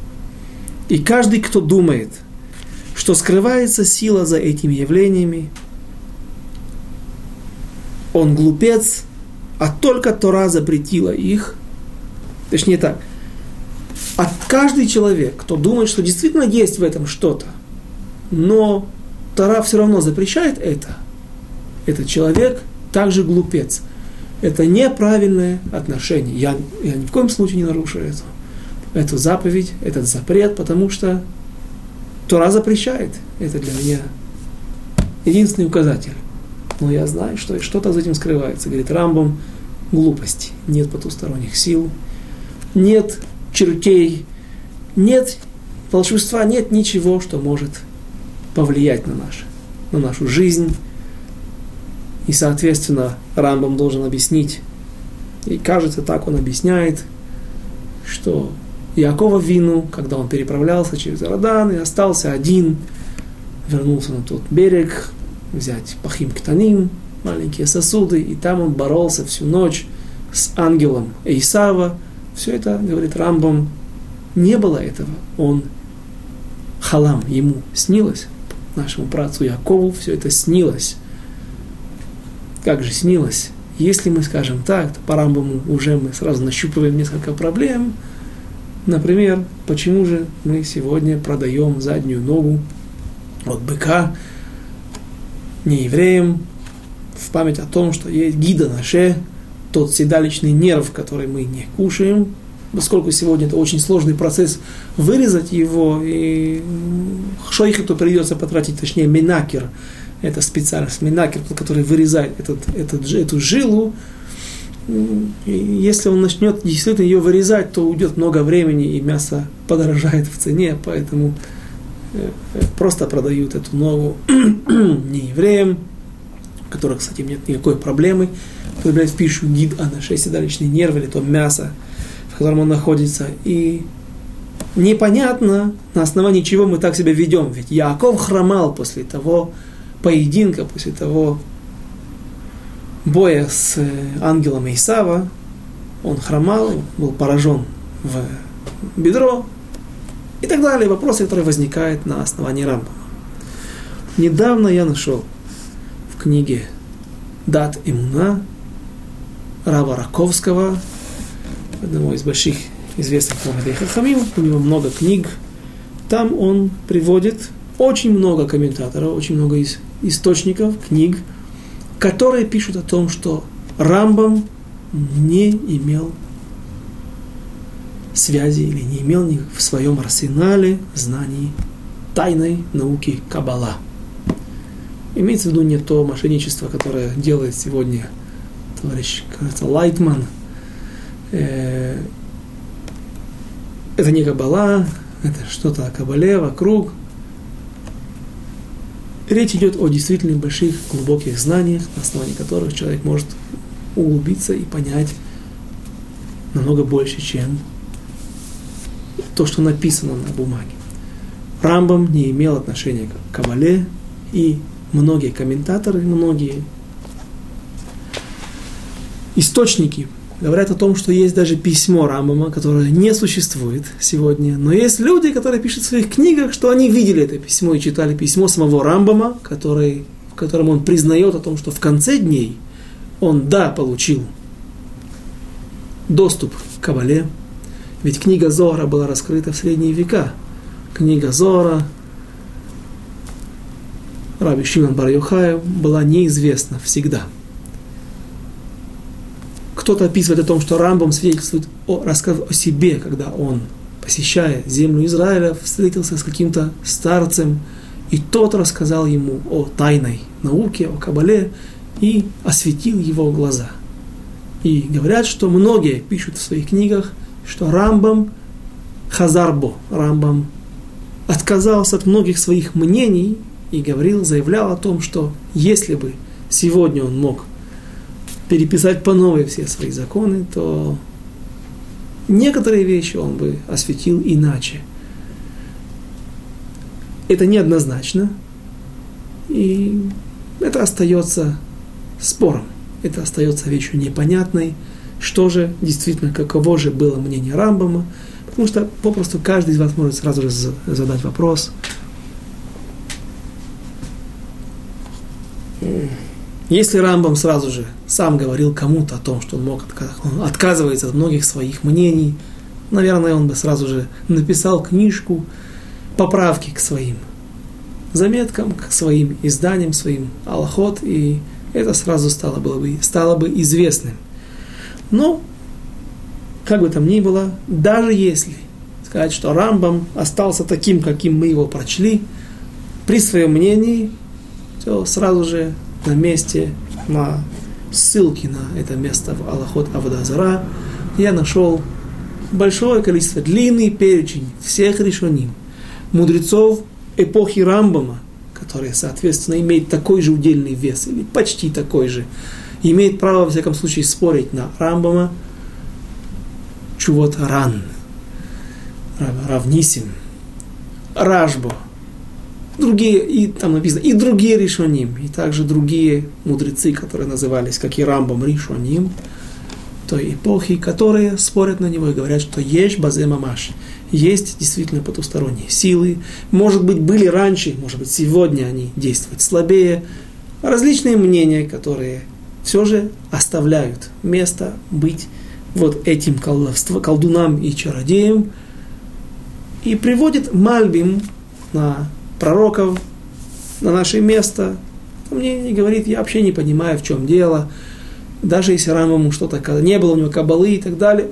и каждый, кто думает, что скрывается сила за этими явлениями, он глупец, а только Тора запретила их. Точнее так, а каждый человек, кто думает, что действительно есть в этом что-то, но Тора все равно запрещает это, этот человек также глупец. Это неправильное отношение. Я, я ни в коем случае не нарушаю это эту заповедь, этот запрет, потому что Тора запрещает. Это для меня единственный указатель. Но я знаю, что что-то за этим скрывается. Говорит Рамбом, глупости. Нет потусторонних сил, нет чертей, нет волшебства, нет ничего, что может повлиять на, наш, на нашу жизнь. И, соответственно, Рамбом должен объяснить, и кажется, так он объясняет, что Якова Вину, когда он переправлялся через Иордан и остался один, вернулся на тот берег, взять пахим ктаним, маленькие сосуды, и там он боролся всю ночь с ангелом Исава. Все это, говорит Рамбам, не было этого. Он халам, ему снилось, нашему працу Якову все это снилось. Как же снилось? Если мы скажем так, то по Рамбаму уже мы сразу нащупываем несколько проблем. Например, почему же мы сегодня продаем заднюю ногу от быка не евреям в память о том, что есть гида наше, тот седалищный нерв, который мы не кушаем, поскольку сегодня это очень сложный процесс вырезать его, и шойхету придется потратить, точнее, минакер, это специальность, минакер, который вырезает этот, этот, эту жилу, если он начнет действительно ее вырезать, то уйдет много времени, и мясо подорожает в цене, поэтому э, э, просто продают эту ногу не евреям, у которых, кстати, нет никакой проблемы, появляется в пищу гид о нашей седалищной нервы, или то мясо, в котором он находится. И непонятно, на основании чего мы так себя ведем. Ведь Яков хромал после того поединка, после того боя с э, ангелом Исава. Он хромал, был поражен в бедро и так далее. Вопросы, которые возникают на основании Рамбама. Недавно я нашел в книге Дат Имуна Рава Раковского, одного из больших известных Мухадей Хахамим, у него много книг. Там он приводит очень много комментаторов, очень много из, источников, книг, которые пишут о том, что Рамбам не имел связи или не имел в своем арсенале знаний тайной науки Каббала. Имеется в виду не то мошенничество, которое делает сегодня товарищ, кажется, Лайтман. Э, это не Каббала, это что-то о Кабале вокруг. Речь идет о действительно больших, глубоких знаниях, на основании которых человек может углубиться и понять намного больше, чем то, что написано на бумаге. Рамбам не имел отношения к Кабале, и многие комментаторы, многие источники говорят о том, что есть даже письмо Рамбама, которое не существует сегодня. Но есть люди, которые пишут в своих книгах, что они видели это письмо и читали письмо самого Рамбама, который, в котором он признает о том, что в конце дней он, да, получил доступ к Кабале. Ведь книга Зора была раскрыта в средние века. Книга Зора Раби Шимон Бар была неизвестна всегда – кто-то описывает о том, что Рамбам свидетельствует о, рассказывает о себе, когда он, посещая землю Израиля, встретился с каким-то старцем, и тот рассказал ему о тайной науке, о Кабале, и осветил его глаза. И говорят, что многие пишут в своих книгах, что Рамбам Хазарбо, Рамбам отказался от многих своих мнений и говорил, заявлял о том, что если бы сегодня он мог переписать по новой все свои законы, то некоторые вещи он бы осветил иначе. Это неоднозначно, и это остается спором, это остается вещью непонятной, что же действительно, каково же было мнение Рамбама, потому что попросту каждый из вас может сразу же задать вопрос – Если Рамбам сразу же сам говорил кому-то о том, что он мог он отказывается от многих своих мнений, наверное, он бы сразу же написал книжку поправки к своим заметкам, к своим изданиям, своим аллахот, и это сразу стало, было бы, стало бы известным. Но, как бы там ни было, даже если сказать, что Рамбам остался таким, каким мы его прочли, при своем мнении, то сразу же на месте, на ссылке на это место в Аллахот Авадазара, я нашел большое количество, длинный перечень всех решений мудрецов эпохи Рамбама, которые, соответственно, имеют такой же удельный вес, или почти такой же, имеет право, во всяком случае, спорить на Рамбама, Чувот Ран, Равнисим, Ражбо, другие, и там написано, и другие решоним, и также другие мудрецы, которые назывались, как и Рамбам решоним, той эпохи, которые спорят на него и говорят, что есть базе мамаш, есть действительно потусторонние силы, может быть, были раньше, может быть, сегодня они действуют слабее, различные мнения, которые все же оставляют место быть вот этим колдовство, колдунам и чародеям. И приводит Мальбим на пророков, на наше место. Мне не говорит, я вообще не понимаю, в чем дело. Даже если Рамаму что-то не было у него кабалы и так далее.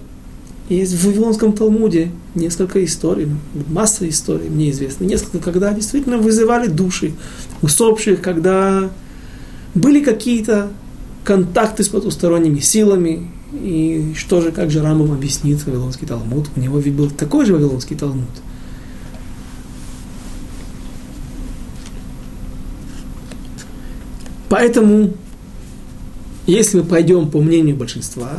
Есть в Вавилонском Талмуде несколько историй, масса историй, мне известно, несколько, когда действительно вызывали души усопших, когда были какие-то контакты с потусторонними силами, и что же, как же Рамбам объяснит Вавилонский Талмуд? У него ведь был такой же Вавилонский Талмуд. Поэтому, если мы пойдем по мнению большинства,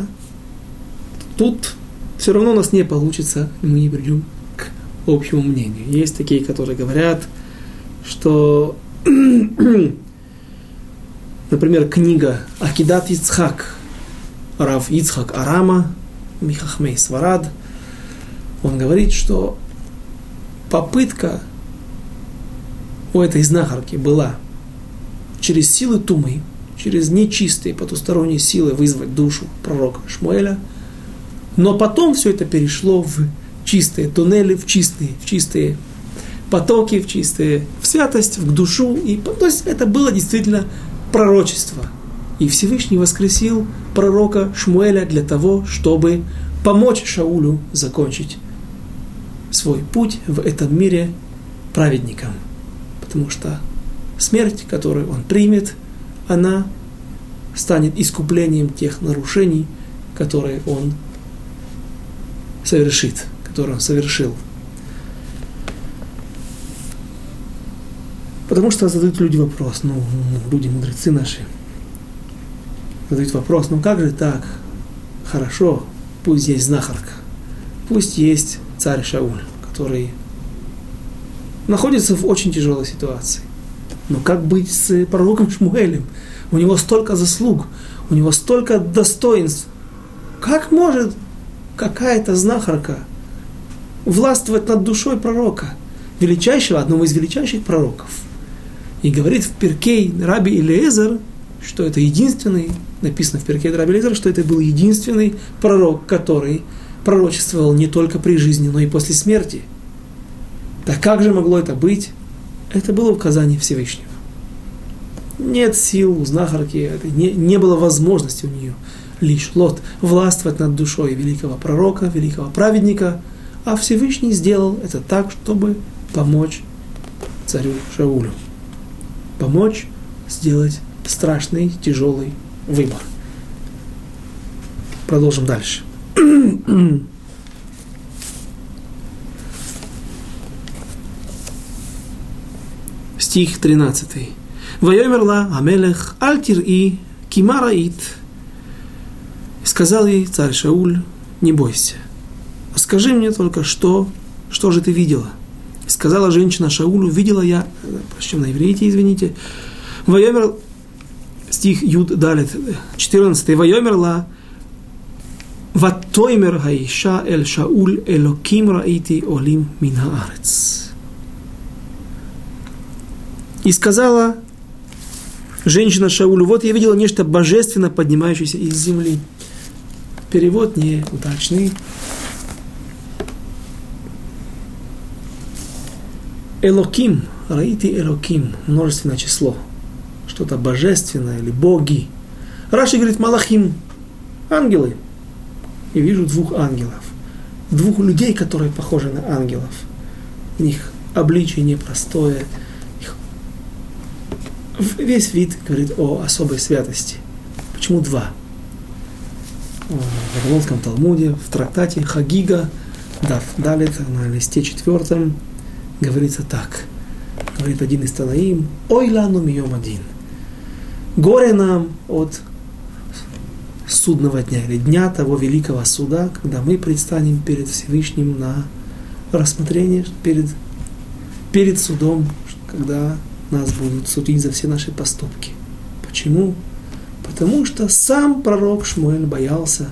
тут все равно у нас не получится, и мы не придем к общему мнению. Есть такие, которые говорят, что, например, книга Акидат Ицхак, Рав Ицхак Арама, Михахмей Сварад, он говорит, что попытка у этой знахарки была через силы тумы, через нечистые потусторонние силы вызвать душу пророка Шмуэля, но потом все это перешло в чистые туннели, в чистые, в чистые потоки, в чистые, в святость, в душу. И, то есть это было действительно пророчество. И Всевышний воскресил пророка Шмуэля для того, чтобы помочь Шаулю закончить свой путь в этом мире праведником. Потому что смерть, которую он примет, она станет искуплением тех нарушений, которые он совершит, которые он совершил. Потому что задают люди вопрос, ну, люди, мудрецы наши, задают вопрос, ну как же так? Хорошо, пусть есть знахарка, пусть есть царь Шауль, который находится в очень тяжелой ситуации. Но как быть с пророком Шмуэлем? У него столько заслуг, у него столько достоинств. Как может какая-то знахарка властвовать над душой пророка, величайшего, одного из величайших пророков? И говорит в Перкей Раби Илиезер, что это единственный, написано в Перкей Раби Илиезер, что это был единственный пророк, который пророчествовал не только при жизни, но и после смерти. Так как же могло это быть? Это было указание Всевышнего. Нет сил у знахарки, не, не было возможности у нее лишь лот властвовать над душой великого пророка, великого праведника, а Всевышний сделал это так, чтобы помочь царю Шаулю. Помочь сделать страшный, тяжелый выбор. Продолжим дальше. стих 13. Вайомерла Амелех Альтир и Кимараит. Сказал ей царь Шауль, не бойся. Скажи мне только, что, что же ты видела? Сказала женщина Шаулю, видела я, причем на иврите, извините, Вайомер, стих Юд Далит, 14. Вайомерла Ватоймер Хаиша Эль Шауль Элоким Раити Олим Мин Хаарец. И сказала женщина Шаулю, вот я видела нечто божественно поднимающееся из земли. Перевод неудачный. Элоким, раити Элоким, множественное число. Что-то божественное или боги. Раши говорит Малахим, ангелы. И вижу двух ангелов. Двух людей, которые похожи на ангелов. У них обличие непростое, весь вид говорит о особой святости. Почему два? В Вавилонском Талмуде, в трактате Хагига, Дав Далит, на листе четвертом, говорится так. Говорит один из Танаим, «Ой лану мием один». Горе нам от судного дня, или дня того великого суда, когда мы предстанем перед Всевышним на рассмотрение, перед, перед судом, когда нас будут судить за все наши поступки. Почему? Потому что сам пророк Шмуэль боялся,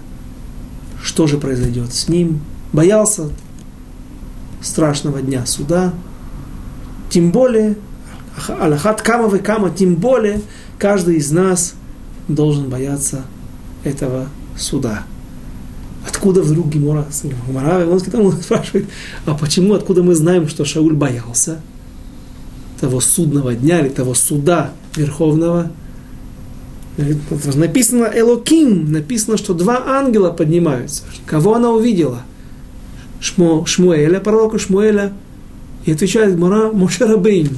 что же произойдет с ним, боялся страшного дня суда, тем более, Аллахат Камовы Кама, тем более каждый из нас должен бояться этого суда. Откуда вдруг Гемора, Гемора Вавилонский там спрашивает, а почему, откуда мы знаем, что Шауль боялся того судного дня или того суда верховного? Написано Элоким, написано, что два ангела поднимаются. Кого она увидела? Шмо, Шмуэля, пророка Шмуэля. И отвечает Гмара Мошерабейн.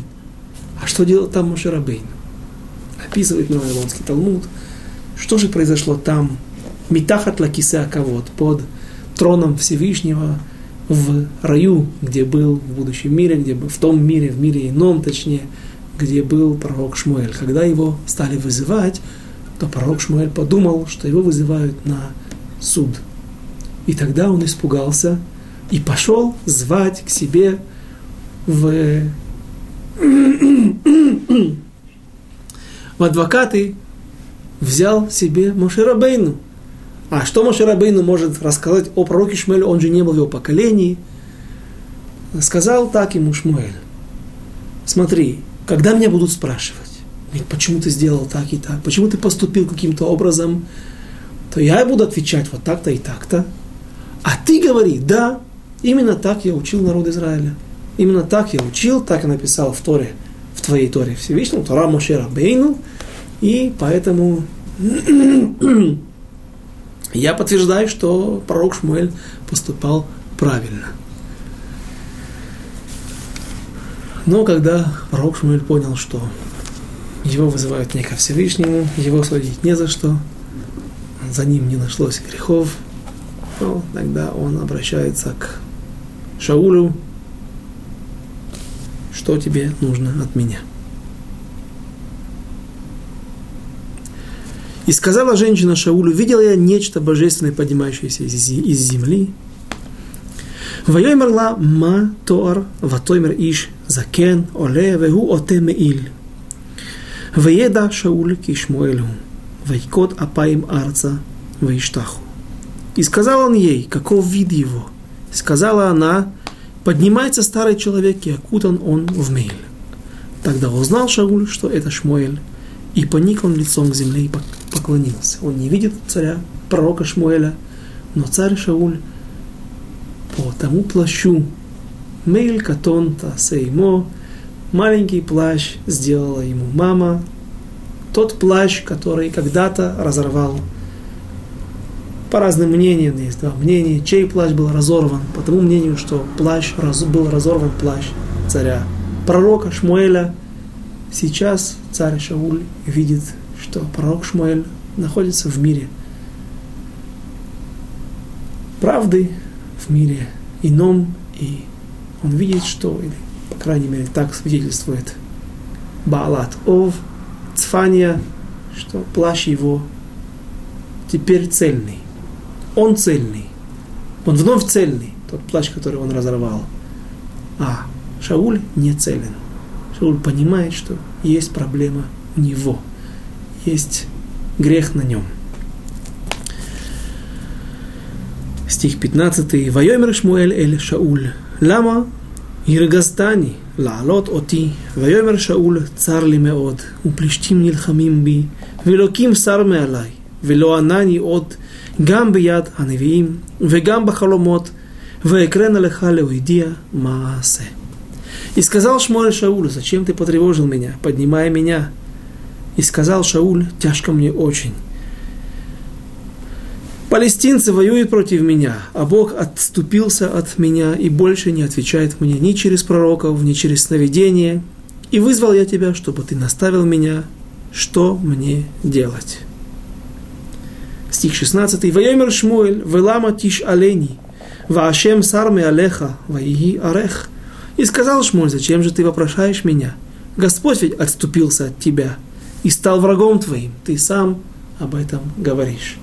А что делал там Мошерабейн? Описывает на Вавилонский Талмуд. Что же произошло там? Митахат лакиса кавод, под троном Всевышнего в раю, где был в будущем мире, где в том мире, в мире ином, точнее, где был пророк Шмуэль. Когда его стали вызывать, то пророк Шмуэль подумал, что его вызывают на суд. И тогда он испугался и пошел звать к себе в, в адвокаты, взял себе Мошерабейну. А что Мошерабейну может рассказать о пророке Шмуэле, он же не был в его поколении. Сказал так ему Шмуэль. Смотри, когда меня будут спрашивать, почему ты сделал так и так, почему ты поступил каким-то образом, то я буду отвечать вот так-то и так-то. А ты говори, да, именно так я учил народ Израиля. Именно так я учил, так я написал в Торе, в твоей Торе Всевышнем, Тора Мошера Бейну, и поэтому я подтверждаю, что пророк Шмуэль поступал правильно. Но когда пророк Шмуэль понял, что его вызывают не ко Всевышнему, его судить не за что, за ним не нашлось грехов, то тогда он обращается к Шаулю, что тебе нужно от меня. И сказала женщина Шаулю, видела я нечто божественное, поднимающееся из, из земли. Воей мерла ма тоар, ватоймер иш, закен, оле, вегу, оте меил. Вееда Шауль кишмуэлю, вайкот апаим арца, вейштаху. И сказал он ей, каков вид его. Сказала она, поднимается старый человек, и окутан он в мейль. Тогда узнал Шауль, что это Шмуэль, и поник он лицом к земле и поклонился. Он не видит царя, пророка Шмуэля, но царь Шауль по тому плащу, мейль катон сеймо, маленький плащ сделала ему мама, тот плащ, который когда-то разорвал. По разным мнениям, есть два мнения, чей плащ был разорван, по тому мнению, что плащ был разорван плащ царя пророка Шмуэля. Сейчас царь Шауль видит, что пророк Шмуэль находится в мире правды, в мире ином, и он видит, что, или по крайней мере, так свидетельствует Баалат Ов, Цфания, что плащ его теперь цельный. Он цельный. Он вновь цельный, тот плащ, который он разорвал. А Шауль не целен. Шауль понимает, что есть проблема у него Есть грех на нем. Стих 15. Вайомер Шмуэль эль Шауль. Лама הרגזתני לעלות אותי, ויאמר שאול צר לי מאוד, ופלישתים נלחמים בי, ואלוקים שר מעלי, ולא ענני עוד גם ביד הנביאים, וגם בחלומות, ואקרן לך להודיע מה אעשה. И сказал Шмуэль Шаулю, зачем ты потревожил меня, поднимая меня? и сказал Шауль, тяжко мне очень. Палестинцы воюют против меня, а Бог отступился от меня и больше не отвечает мне ни через пророков, ни через сновидение. И вызвал я тебя, чтобы ты наставил меня, что мне делать. Стих 16. Ваемер Шмуэль, велама тиш олени, ваашем сарме алеха, ваиги арех. И сказал Шмуэль, зачем же ты вопрошаешь меня? Господь ведь отступился от тебя и стал врагом твоим. Ты сам об этом говоришь.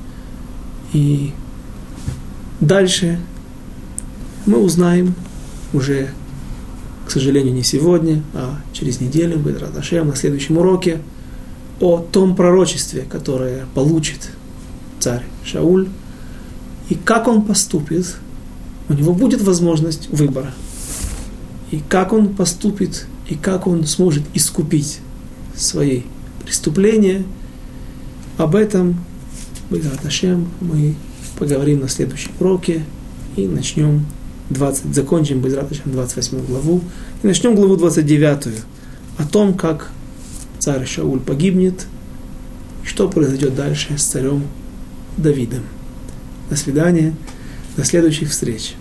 И дальше мы узнаем уже, к сожалению, не сегодня, а через неделю, в Радашем, на следующем уроке, о том пророчестве, которое получит царь Шауль, и как он поступит, у него будет возможность выбора. И как он поступит, и как он сможет искупить свои преступления – об этом, Байзат Нашем, мы поговорим на следующем уроке и начнем 20, закончим Байзат Нашем 28 главу и начнем главу 29 о том, как царь Шауль погибнет, что произойдет дальше с царем Давидом. До свидания, до следующих встреч.